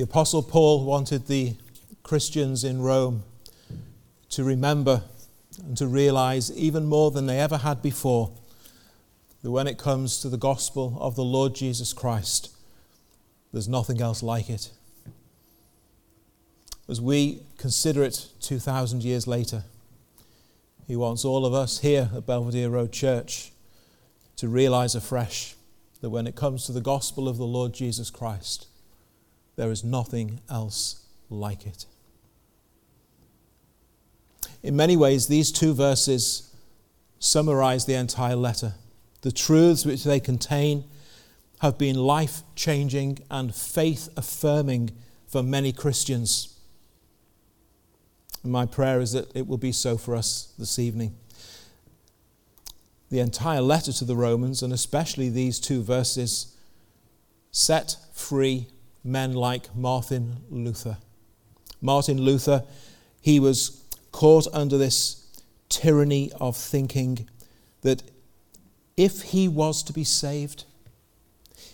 The Apostle Paul wanted the Christians in Rome to remember and to realize, even more than they ever had before, that when it comes to the gospel of the Lord Jesus Christ, there's nothing else like it. As we consider it 2,000 years later, he wants all of us here at Belvedere Road Church to realize afresh that when it comes to the gospel of the Lord Jesus Christ, there is nothing else like it. In many ways, these two verses summarize the entire letter. The truths which they contain have been life changing and faith affirming for many Christians. My prayer is that it will be so for us this evening. The entire letter to the Romans, and especially these two verses, set free men like Martin Luther. Martin Luther, he was caught under this tyranny of thinking that if he was to be saved,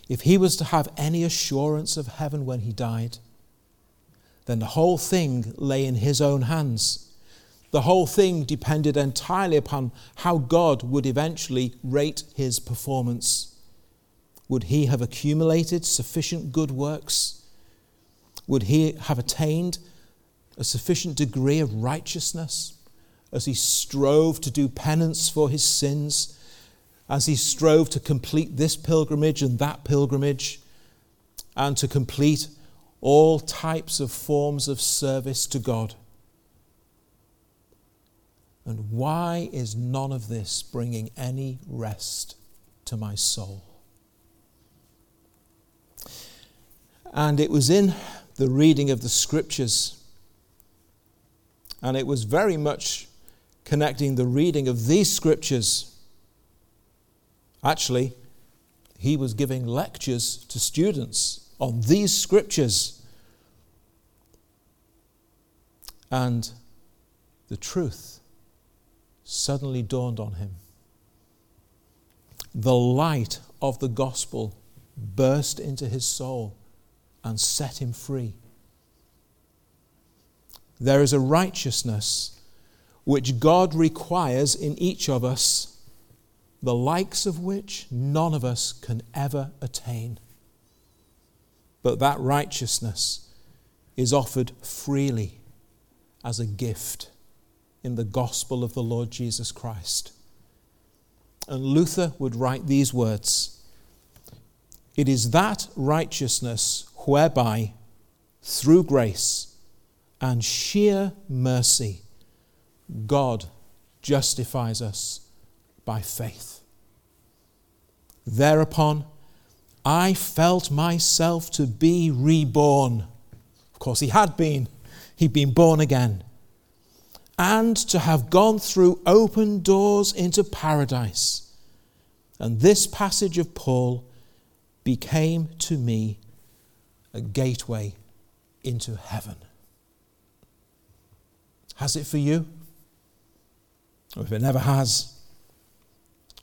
if he was to have any assurance of heaven when he died, then the whole thing lay in his own hands. The whole thing depended entirely upon how God would eventually rate his performance. Would he have accumulated sufficient good works? Would he have attained a sufficient degree of righteousness as he strove to do penance for his sins, as he strove to complete this pilgrimage and that pilgrimage, and to complete all types of forms of service to God. And why is none of this bringing any rest to my soul? And it was in the reading of the scriptures, and it was very much connecting the reading of these scriptures. Actually, he was giving lectures to students on these scriptures. And the truth suddenly dawned on him. The light of the gospel burst into his soul and set him free. There is a righteousness which God requires in each of us, the likes of which none of us can ever attain but that righteousness is offered freely as a gift in the gospel of the Lord Jesus Christ. And Luther would write these words It is that righteousness whereby, through grace and sheer mercy, God justifies us by faith. Thereupon, I felt myself to be reborn. Of course, he had been. He'd been born again. And to have gone through open doors into paradise. And this passage of Paul became to me a gateway into heaven. Has it for you? Or if it never has,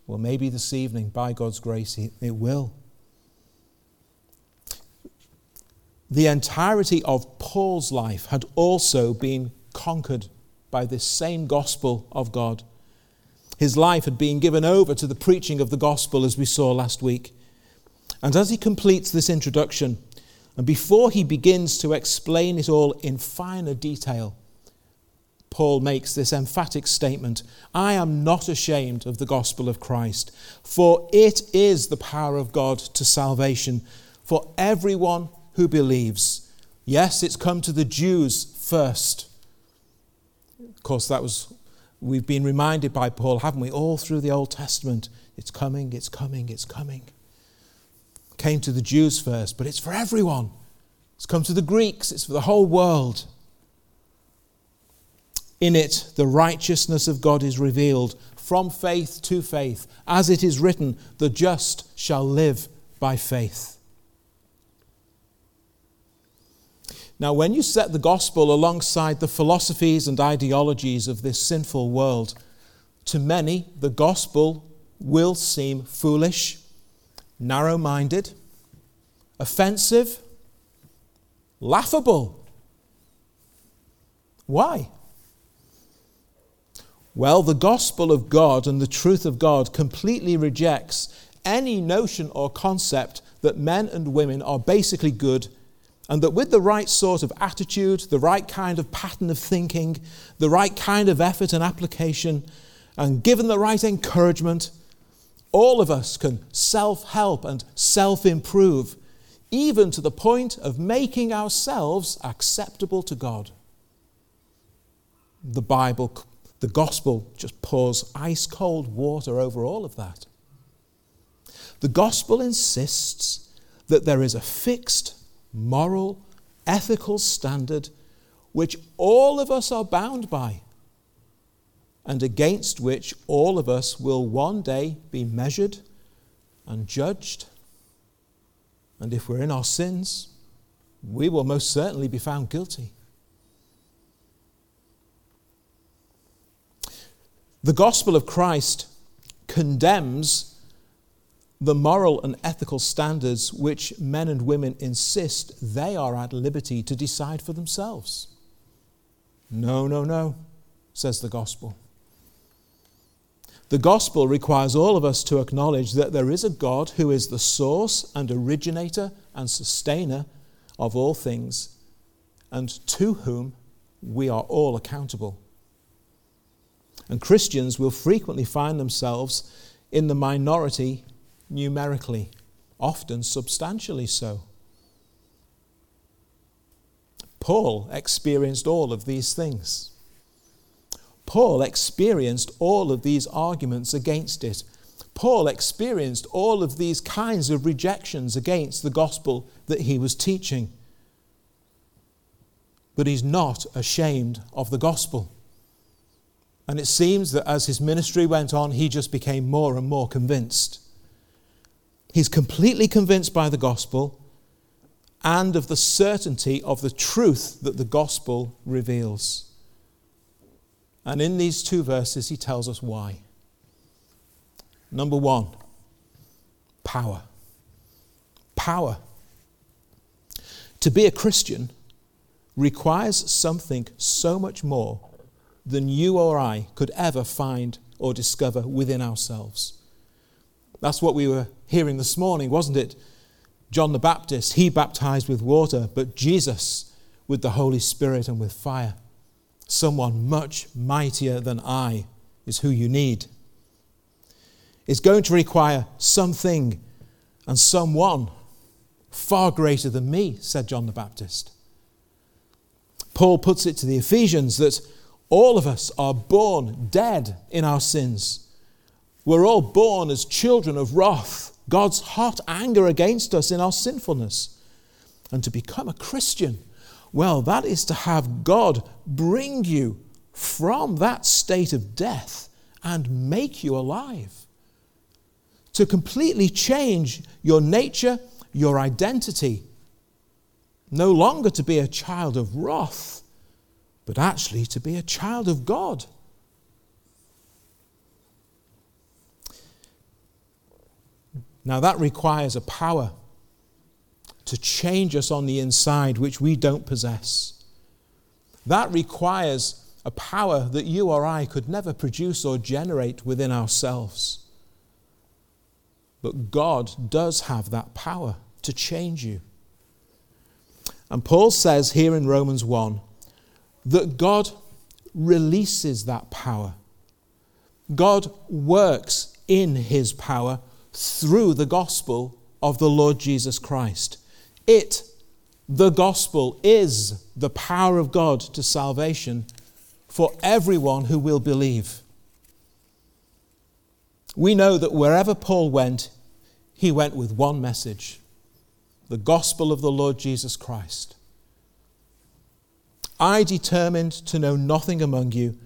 well, maybe this evening, by God's grace, it will. the entirety of Paul's life had also been conquered by this same gospel of God. His life had been given over to the preaching of the gospel, as we saw last week. And as he completes this introduction, and before he begins to explain it all in finer detail, Paul makes this emphatic statement I am not ashamed of the gospel of Christ, for it is the power of God to salvation for everyone who believes. Yes, it's come to the Jews first. Of course, that was, we've been reminded by Paul, haven't we, all through the Old Testament? It's coming, it's coming, it's coming. Came to the Jews first, but it's for everyone. It's come to the Greeks, it's for the whole world. In it, the righteousness of God is revealed from faith to faith. As it is written, the just shall live by faith. Now, when you set the gospel alongside the philosophies and ideologies of this sinful world, to many the gospel will seem foolish, narrow minded, offensive, laughable. Why? Well, the gospel of God and the truth of God completely rejects any notion or concept that men and women are basically good and that with the right sort of attitude, the right kind of pattern of thinking, the right kind of effort and application, and given the right encouragement, all of us can self help and self improve, even to the point of making ourselves acceptable to God. The Bible, the gospel, just pours ice cold water over all of that. The gospel insists that there is a fixed moral, ethical standard which all of us are bound by and against which all of us will one day be measured and judged. And if we're in our sins, we will most certainly be found guilty. The gospel of Christ condemns the moral and ethical standards which men and women insist they are at liberty to decide for themselves. No, no, no, says the gospel. The gospel requires all of us to acknowledge that there is a God who is the source and originator and sustainer of all things, and to whom we are all accountable. And Christians will frequently find themselves in the minority numerically, often substantially so. Paul experienced all of these things. Paul experienced all of these arguments against it. Paul experienced all of these kinds of rejections against the gospel that he was teaching. But he's not ashamed of the gospel. And it seems that as his ministry went on, he just became more and more convinced. He's completely convinced by the gospel and of the certainty of the truth that the gospel reveals. And in these two verses, he tells us why. Number one, power. Power. To be a Christian requires something so much more than you or I could ever find or discover within ourselves. That's what we were hearing this morning, wasn't it? John the Baptist, he baptized with water, but Jesus with the Holy Spirit and with fire. Someone much mightier than I is who you need. It's going to require something and someone far greater than me, said John the Baptist. Paul puts it to the Ephesians that all of us are born dead in our sins. We're all born as children of wrath, God's hot anger against us in our sinfulness. And to become a Christian, well, that is to have God bring you from that state of death and make you alive. To completely change your nature, your identity. No longer to be a child of wrath, but actually to be a child of God. Now, that requires a power to change us on the inside which we don't possess. That requires a power that you or I could never produce or generate within ourselves. But God does have that power to change you. And Paul says here in Romans 1 that God releases that power. God works in his power through the gospel of the Lord Jesus Christ. It, the gospel, is the power of God to salvation for everyone who will believe. We know that wherever Paul went, he went with one message the gospel of the Lord Jesus Christ. I determined to know nothing among you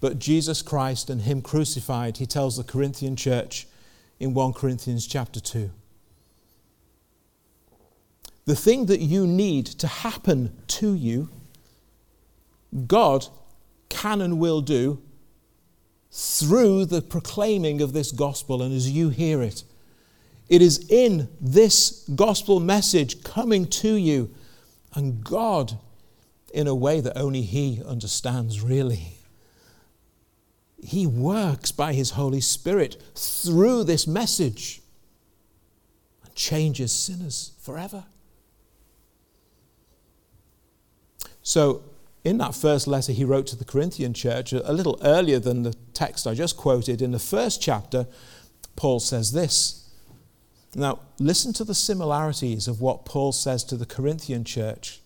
but Jesus Christ and Him crucified, he tells the Corinthian church in 1 Corinthians chapter 2. The thing that you need to happen to you, God can and will do through the proclaiming of this gospel and as you hear it. It is in this gospel message coming to you And God, in a way that only He understands, really, He works by His Holy Spirit through this message and changes sinners forever. So, in that first letter he wrote to the Corinthian church, a little earlier than the text I just quoted, in the first chapter, Paul says this. Now, listen to the similarities of what Paul says to the Corinthian church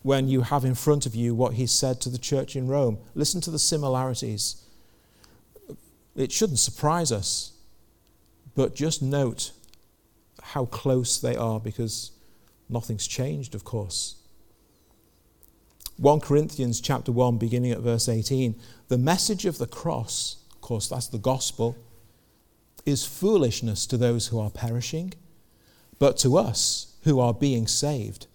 when you have in front of you what he said to the church in Rome. Listen to the similarities. It shouldn't surprise us, but just note how close they are because nothing's changed, of course. 1 Corinthians chapter 1 beginning at verse 18 the message of the cross of course that's the gospel is foolishness to those who are perishing but to us who are being saved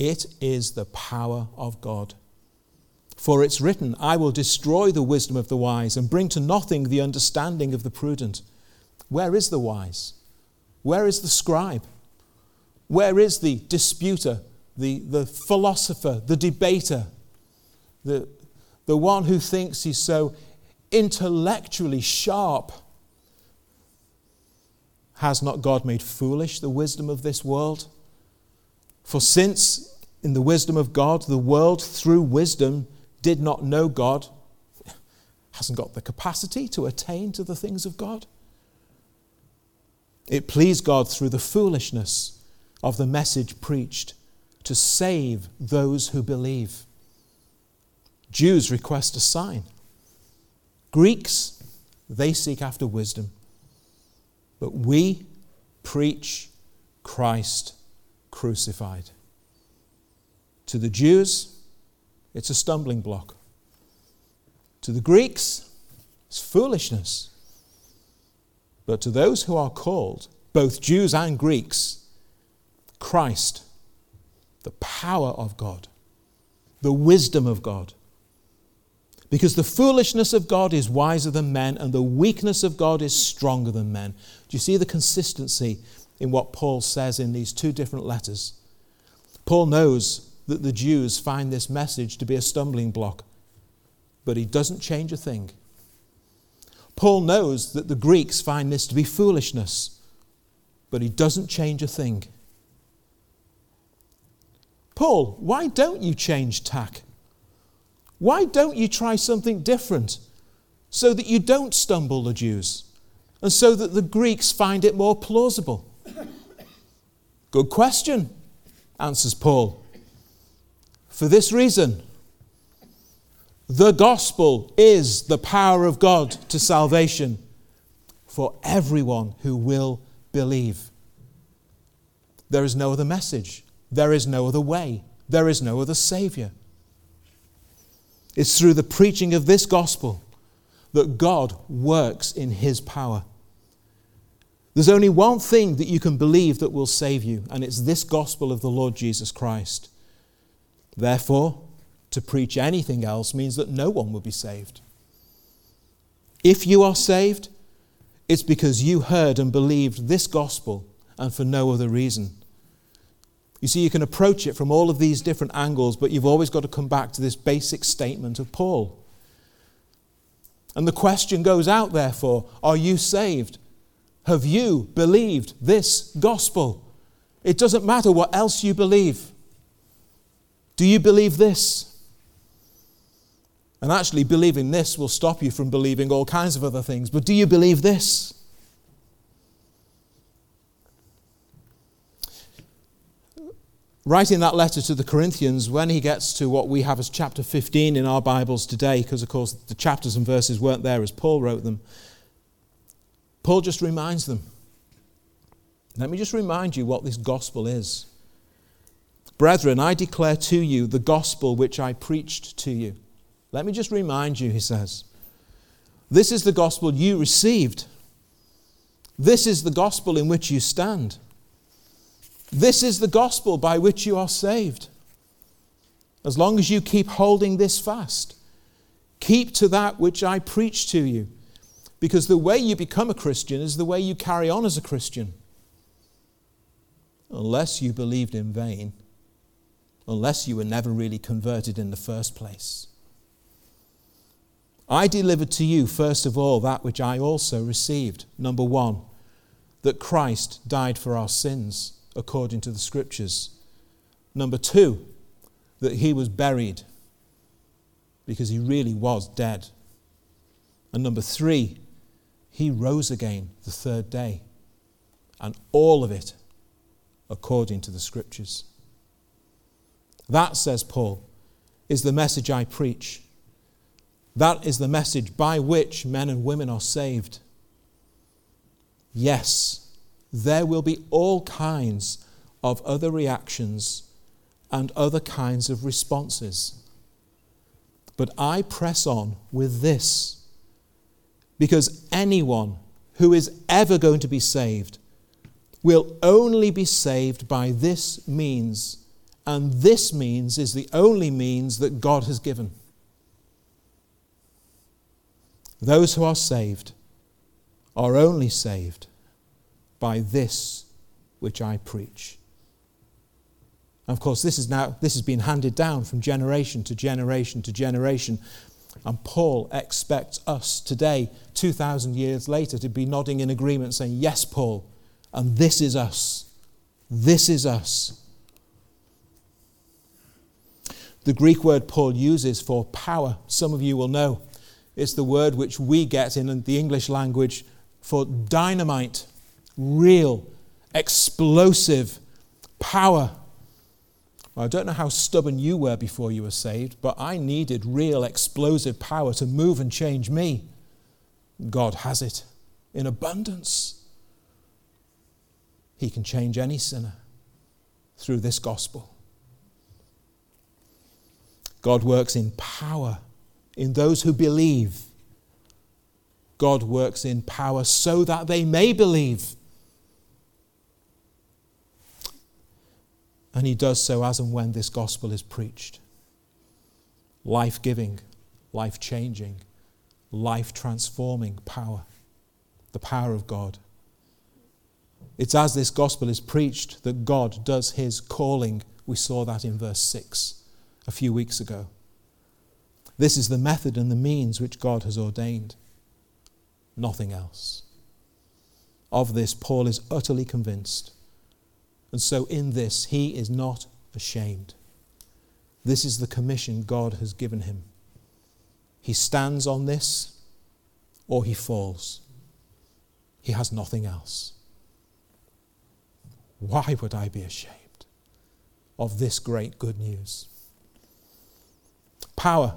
it is the power of God. For it's written I will destroy the wisdom of the wise and bring to nothing the understanding of the prudent. Where is the wise? Where is the scribe? Where is the disputer the, the philosopher, the debater, the, the one who thinks he's so intellectually sharp. Has not God made foolish the wisdom of this world? For since in the wisdom of God, the world through wisdom did not know God, hasn't got the capacity to attain to the things of God. It pleased God through the foolishness of the message preached to save those who believe. Jews request a sign. Greeks, they seek after wisdom. But we preach Christ crucified. To the Jews, it's a stumbling block. To the Greeks, it's foolishness. But to those who are called, both Jews and Greeks, Christ the power of God, the wisdom of God. Because the foolishness of God is wiser than men, and the weakness of God is stronger than men. Do you see the consistency in what Paul says in these two different letters? Paul knows that the Jews find this message to be a stumbling block, but he doesn't change a thing. Paul knows that the Greeks find this to be foolishness, but he doesn't change a thing. Paul, why don't you change tack? Why don't you try something different so that you don't stumble the Jews and so that the Greeks find it more plausible? Good question, answers Paul. For this reason, the gospel is the power of God to salvation for everyone who will believe. There is no other message. There is no other way, there is no other Savior. It's through the preaching of this gospel that God works in His power. There's only one thing that you can believe that will save you, and it's this gospel of the Lord Jesus Christ. Therefore, to preach anything else means that no one will be saved. If you are saved, it's because you heard and believed this gospel and for no other reason. You see, you can approach it from all of these different angles, but you've always got to come back to this basic statement of Paul. And the question goes out, therefore are you saved? Have you believed this gospel? It doesn't matter what else you believe. Do you believe this? And actually, believing this will stop you from believing all kinds of other things. But do you believe this? Writing that letter to the Corinthians, when he gets to what we have as chapter 15 in our Bibles today, because of course the chapters and verses weren't there as Paul wrote them, Paul just reminds them. Let me just remind you what this gospel is. Brethren, I declare to you the gospel which I preached to you. Let me just remind you, he says. This is the gospel you received. This is the gospel in which you stand. This is the gospel by which you are saved. As long as you keep holding this fast, keep to that which I preach to you. Because the way you become a Christian is the way you carry on as a Christian. Unless you believed in vain, unless you were never really converted in the first place. I delivered to you, first of all, that which I also received. Number one, that Christ died for our sins, according to the Scriptures. Number two, that he was buried, because he really was dead. And number three, he rose again the third day. And all of it according to the Scriptures. That, says Paul, is the message I preach. That is the message by which men and women are saved. Yes, there will be all kinds of other reactions and other kinds of responses. But I press on with this because anyone who is ever going to be saved will only be saved by this means and this means is the only means that God has given. Those who are saved are only saved by this which I preach. And of course, this is now this has been handed down from generation to generation to generation. And Paul expects us today, 2,000 years later, to be nodding in agreement, saying, Yes, Paul, and this is us. This is us. The Greek word Paul uses for power, some of you will know, it's the word which we get in the English language for dynamite, real, explosive power. I don't know how stubborn you were before you were saved, but I needed real, explosive power to move and change me. God has it in abundance. He can change any sinner through this gospel. God works in power in those who believe. God works in power so that they may believe. And He does so as and when this gospel is preached. Life giving, life changing, life transforming power. The power of God. It's as this gospel is preached that God does His calling. We saw that in verse 6 a few weeks ago. This is the method and the means which God has ordained, nothing else. Of this, Paul is utterly convinced. And so, in this, he is not ashamed. This is the commission God has given him. He stands on this or he falls. He has nothing else. Why would I be ashamed of this great good news? Power,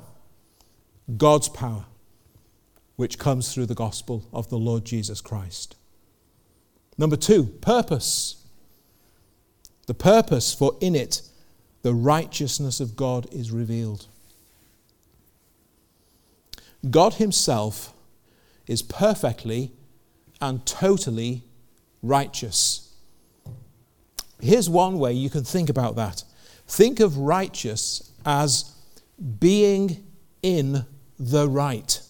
God's power, which comes through the gospel of the Lord Jesus Christ. Number two, purpose. The purpose, for in it the righteousness of God is revealed. God Himself is perfectly and totally righteous. Here's one way you can think about that. Think of righteous as being in the right.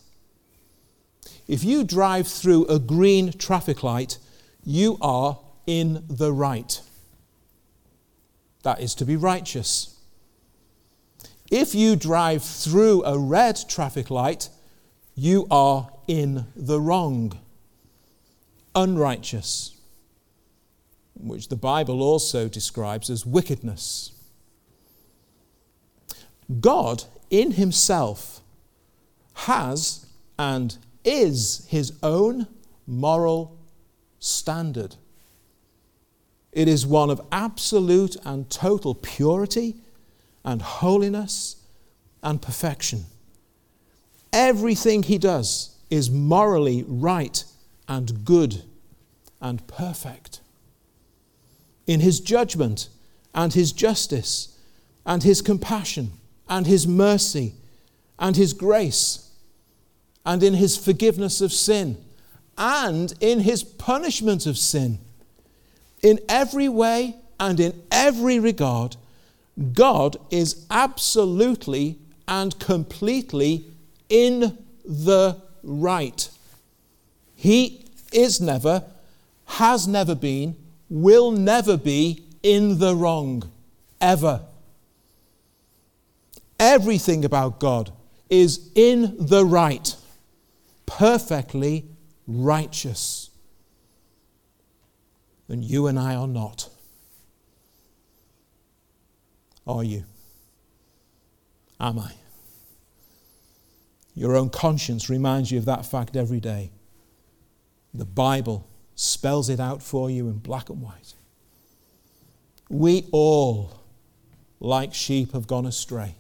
If you drive through a green traffic light, you are in the right. That is to be righteous. If you drive through a red traffic light, you are in the wrong, unrighteous, which the Bible also describes as wickedness. God in himself has and is his own moral standard. It is one of absolute and total purity and holiness and perfection. Everything he does is morally right and good and perfect. In his judgment and his justice and his compassion and his mercy and his grace and in his forgiveness of sin and in his punishment of sin. In every way and in every regard, God is absolutely and completely in the right. He is never, has never been, will never be in the wrong, ever. Everything about God is in the right, perfectly righteous. And you and I are not. Are you? Am I? Your own conscience reminds you of that fact every day. The Bible spells it out for you in black and white. We all, like sheep, have gone astray.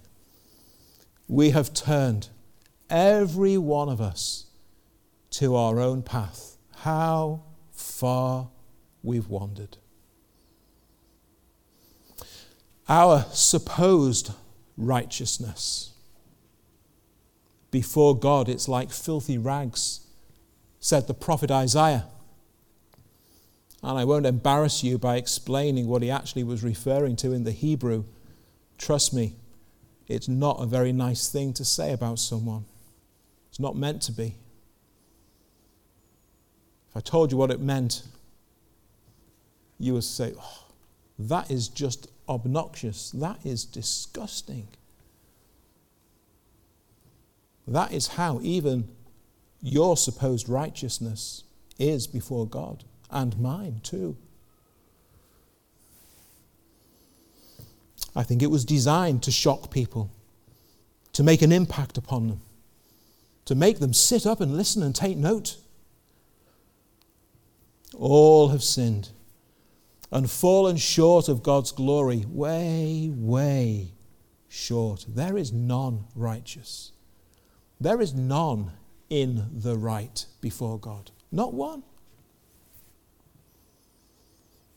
We have turned, every one of us, to our own path. How far we've wandered. Our supposed righteousness before God, it's like filthy rags, said the prophet Isaiah. And I won't embarrass you by explaining what he actually was referring to in the Hebrew. Trust me, it's not a very nice thing to say about someone. It's not meant to be. If I told you what it meant, you would say, oh, that is just obnoxious. That is disgusting. That is how even your supposed righteousness is before God, and mine too. I think it was designed to shock people, to make an impact upon them, to make them sit up and listen and take note. All have sinned and fallen short of God's glory, way, way short. There is none righteous. There is none in the right before God. Not one.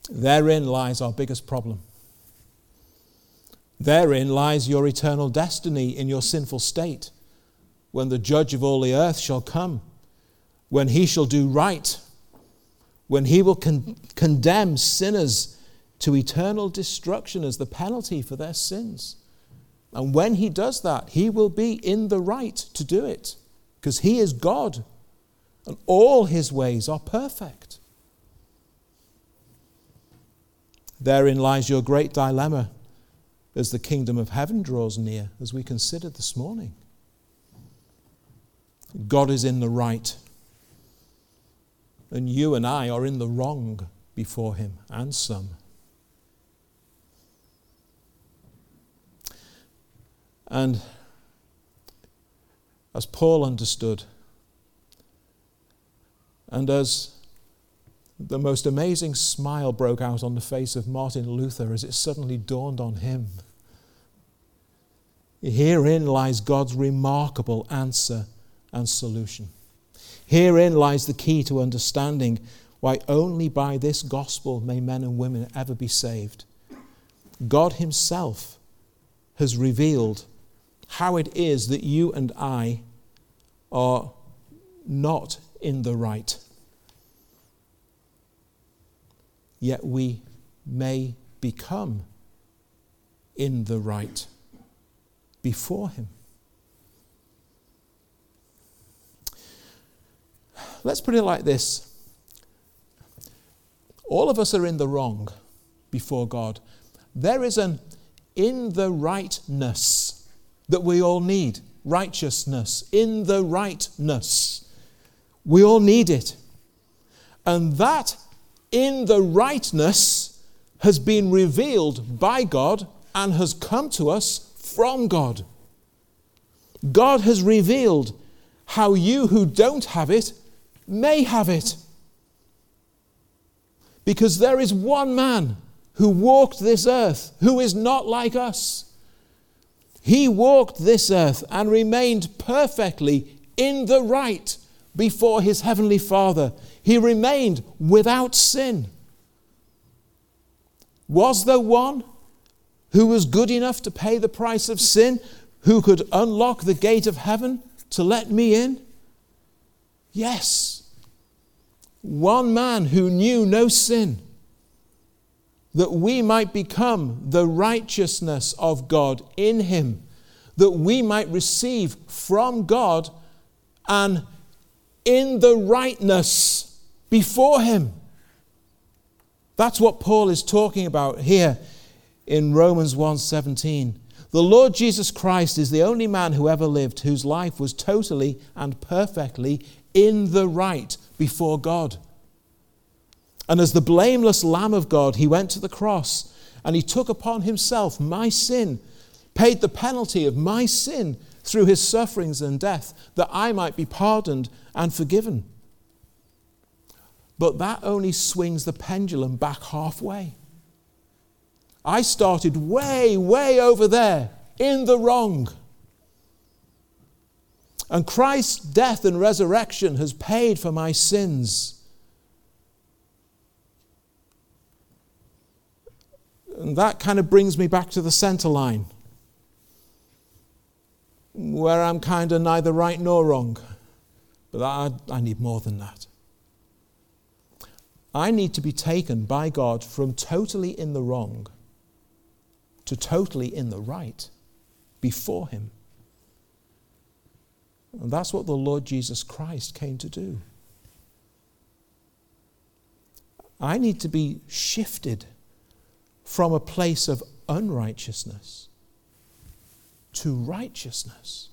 Therein lies our biggest problem. Therein lies your eternal destiny in your sinful state. When the judge of all the earth shall come, when he shall do right, when he will con- condemn sinners to eternal destruction as the penalty for their sins. And when he does that, he will be in the right to do it because he is God and all his ways are perfect. Therein lies your great dilemma as the kingdom of heaven draws near, as we considered this morning. God is in the right, and you and I are in the wrong before him, and some. And as Paul understood, and as the most amazing smile broke out on the face of Martin Luther as it suddenly dawned on him. Herein lies God's remarkable answer and solution. Herein lies the key to understanding why only by this gospel may men and women ever be saved. God Himself has revealed how it is that you and I are not in the right. Yet we may become in the right before Him. Let's put it like this all of us are in the wrong before God. There is an in the rightness that we all need righteousness, in the rightness. We all need it. And that in the rightness has been revealed by God and has come to us from God. God has revealed how you who don't have it may have it. Because there is one man who walked this earth who is not like us. He walked this earth and remained perfectly in the right before his heavenly Father. He remained without sin. Was there one who was good enough to pay the price of sin, who could unlock the gate of heaven to let me in? Yes. One man who knew no sin that we might become the righteousness of God in him, that we might receive from God and in the rightness before him. That's what Paul is talking about here in Romans 1:17. The Lord Jesus Christ is the only man who ever lived whose life was totally and perfectly in the right before God. And as the blameless Lamb of God, he went to the cross and he took upon himself my sin, paid the penalty of my sin through his sufferings and death, that I might be pardoned and forgiven. But that only swings the pendulum back halfway. I started way, way over there in the wrong. And Christ's death and resurrection has paid for my sins. And that kind of brings me back to the center line, where I'm kind of neither right nor wrong. But I, I need more than that. I need to be taken by God from totally in the wrong to totally in the right before Him. And that's what the Lord Jesus Christ came to do. I need to be shifted from a place of unrighteousness to righteousness.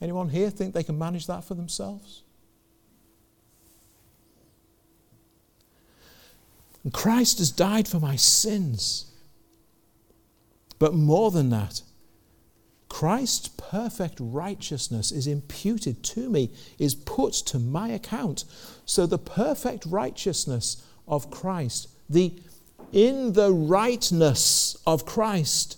Anyone here think they can manage that for themselves? And Christ has died for my sins. But more than that, Christ's perfect righteousness is imputed to me, is put to my account. So the perfect righteousness of Christ, the in the rightness of Christ,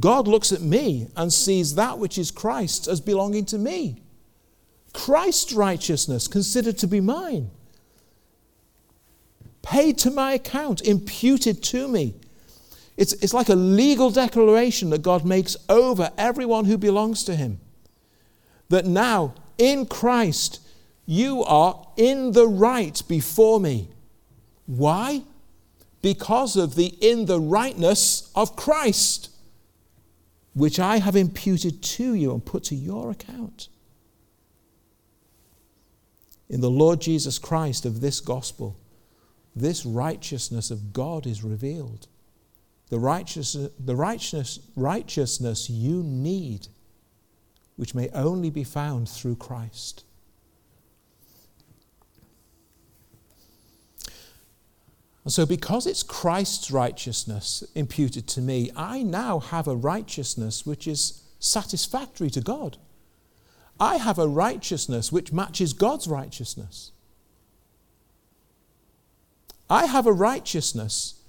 God looks at me and sees that which is Christ's as belonging to me. Christ's righteousness considered to be mine paid to my account, imputed to me. It's, it's like a legal declaration that God makes over everyone who belongs to Him. That now, in Christ, you are in the right before me. Why? Because of the in the rightness of Christ, which I have imputed to you and put to your account. In the Lord Jesus Christ of this gospel, this righteousness of God is revealed. The, righteous, the righteousness, righteousness you need, which may only be found through Christ. And so, because it's Christ's righteousness imputed to me, I now have a righteousness which is satisfactory to God. I have a righteousness which matches God's righteousness. I have a righteousness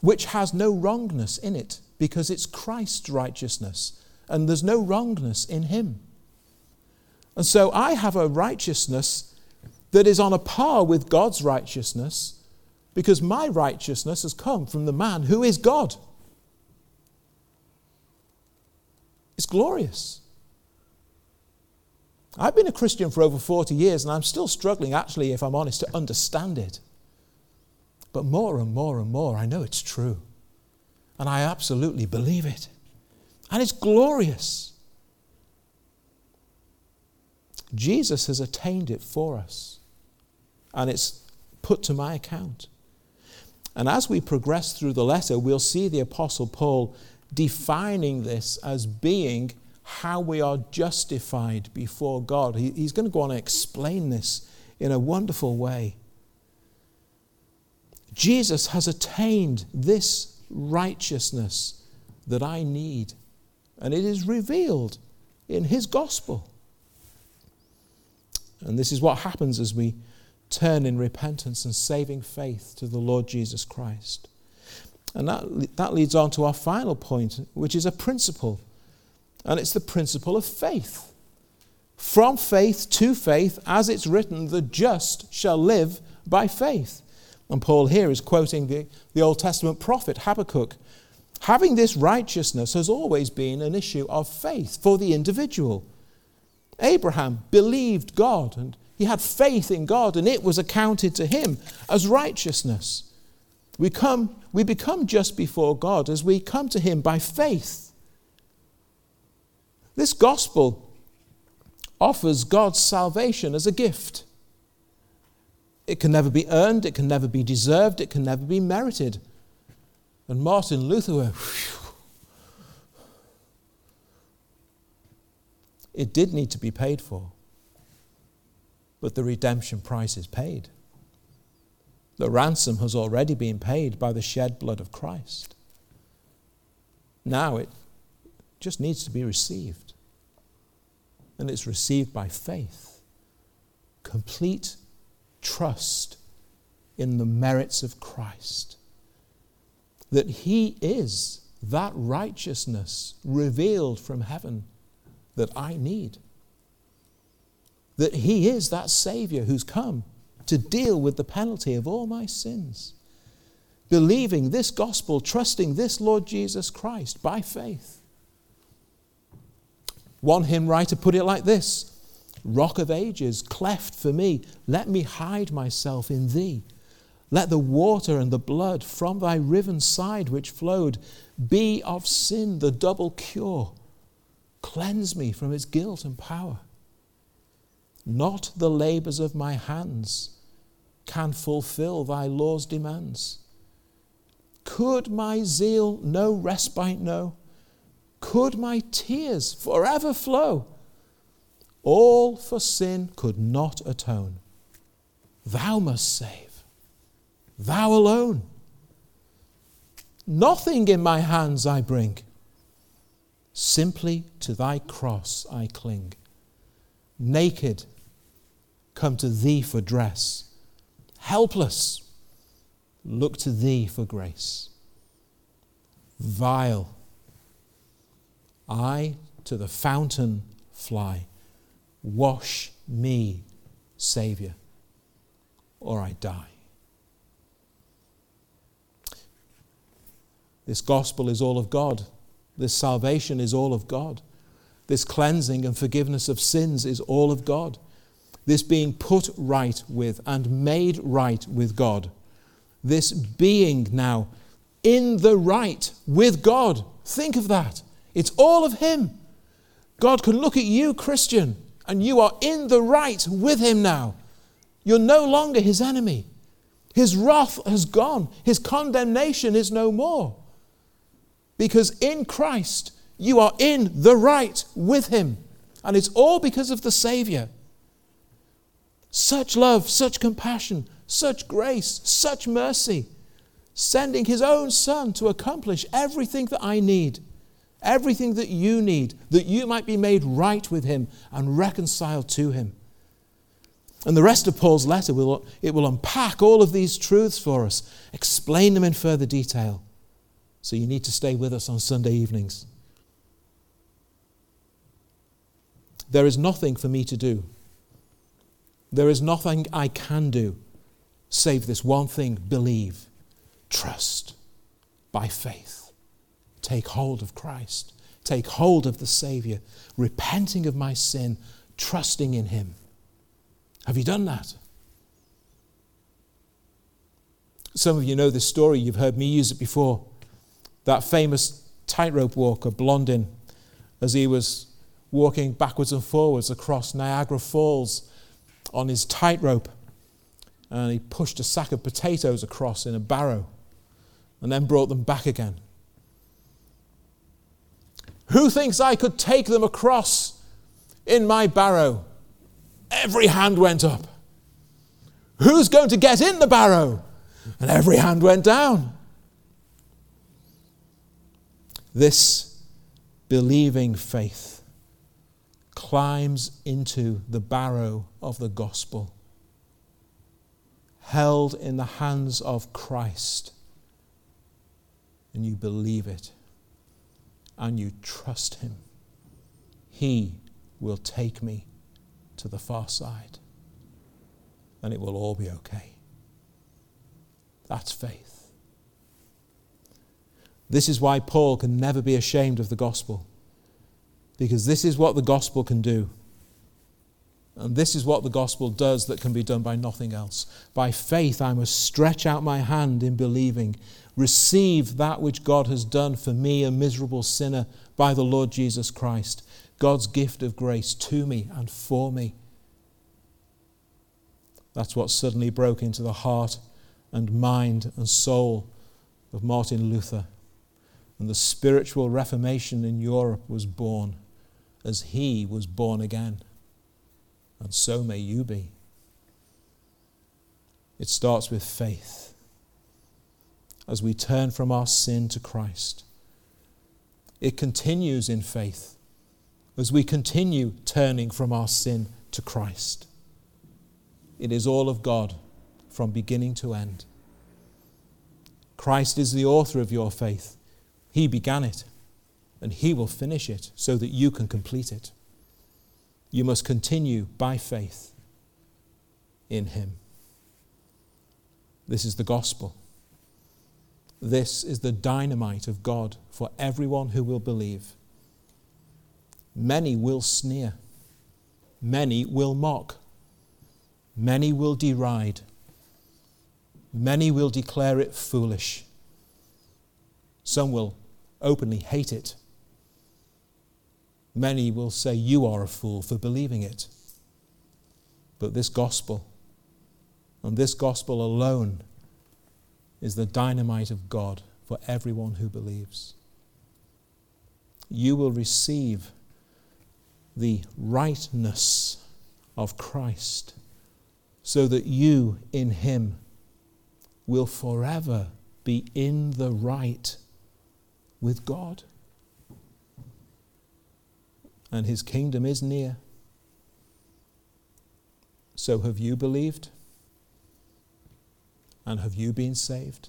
which has no wrongness in it because it's Christ's righteousness and there's no wrongness in him. And so I have a righteousness that is on a par with God's righteousness because my righteousness has come from the man who is God. It's glorious. I've been a Christian for over 40 years and I'm still struggling, actually, if I'm honest, to understand it. But more and more and more, I know it's true. And I absolutely believe it. And it's glorious. Jesus has attained it for us. And it's put to my account. And as we progress through the letter, we'll see the Apostle Paul defining this as being how we are justified before God. he's going to go on and explain this in a wonderful way. Jesus has attained this righteousness that I need, and it is revealed in his gospel. And this is what happens as we turn in repentance and saving faith to the Lord Jesus Christ. And that, that leads on to our final point, which is a principle. And it's the principle of faith. From faith to faith, as it's written, the just shall live by faith. And Paul here is quoting the, the Old Testament prophet Habakkuk. Having this righteousness has always been an issue of faith for the individual. Abraham believed God and he had faith in God, and it was accounted to him as righteousness. We, come, we become just before God as we come to him by faith. This gospel offers God's salvation as a gift. It can never be earned, it can never be deserved, it can never be merited. And Martin Luther It did need to be paid for, but the redemption price is paid. The ransom has already been paid by the shed blood of Christ. Now it just needs to be received. And it's received by faith. Complete trust in the merits of Christ. That He is that righteousness revealed from heaven that I need. That He is that Savior who's come to deal with the penalty of all my sins. Believing this gospel, trusting this Lord Jesus Christ by faith. One hymn writer put it like this Rock of ages, cleft for me, let me hide myself in thee. Let the water and the blood from thy riven side which flowed be of sin the double cure. Cleanse me from its guilt and power. Not the labors of my hands can fulfill thy law's demands. Could my zeal no respite know? Could my tears forever flow? All for sin could not atone. Thou must save, thou alone. Nothing in my hands I bring, simply to thy cross I cling. Naked, come to thee for dress helpless, look to thee for grace. Vile, I to the fountain fly. Wash me, Saviour, or I die. This gospel is all of God. This salvation is all of God. This cleansing and forgiveness of sins is all of God this being put right with and made right with God, this being now in the right with God. Think of that. It's all of Him. God can look at you, Christian, and you are in the right with Him now. You're no longer His enemy. His wrath has gone, His condemnation is no more. Because in Christ, you are in the right with Him. And it's all because of the Savior. Such love, such compassion, such grace, such mercy, sending his own Son to accomplish everything that I need, everything that you need, that you might be made right with him and reconciled to him. And the rest of Paul's letter will, it will unpack all of these truths for us, explain them in further detail. So you need to stay with us on Sunday evenings. There is nothing for me to do there is nothing I can do save this one thing believe, trust by faith. Take hold of Christ, take hold of the Savior, repenting of my sin, trusting in Him. Have you done that? Some of you know this story, you've heard me use it before. That famous tightrope walker, Blondin, as he was walking backwards and forwards across Niagara Falls on his tightrope and he pushed a sack of potatoes across in a barrow and then brought them back again. Who thinks I could take them across in my barrow? Every hand went up. Who's going to get in the barrow? And every hand went down. This believing faith climbs into the barrow of the gospel, held in the hands of Christ, and you believe it and you trust Him, He will take me to the far side and it will all be okay. That's faith. This is why Paul can never be ashamed of the gospel because this is what the gospel can do. And this is what the gospel does that can be done by nothing else. By faith, I must stretch out my hand in believing, receive that which God has done for me, a miserable sinner, by the Lord Jesus Christ, God's gift of grace to me and for me. That's what suddenly broke into the heart and mind and soul of Martin Luther, and the spiritual reformation in Europe was born as he was born again. And so may you be. It starts with faith as we turn from our sin to Christ. It continues in faith as we continue turning from our sin to Christ. It is all of God from beginning to end. Christ is the author of your faith. He began it, and He will finish it so that you can complete it. You must continue by faith in Him. This is the gospel. This is the dynamite of God for everyone who will believe. Many will sneer, many will mock, many will deride, many will declare it foolish. Some will openly hate it. Many will say, You are a fool for believing it. But this gospel, and this gospel alone, is the dynamite of God for everyone who believes. You will receive the rightness of Christ so that you in Him will forever be in the right with God. And His kingdom is near. So have you believed? And have you been saved?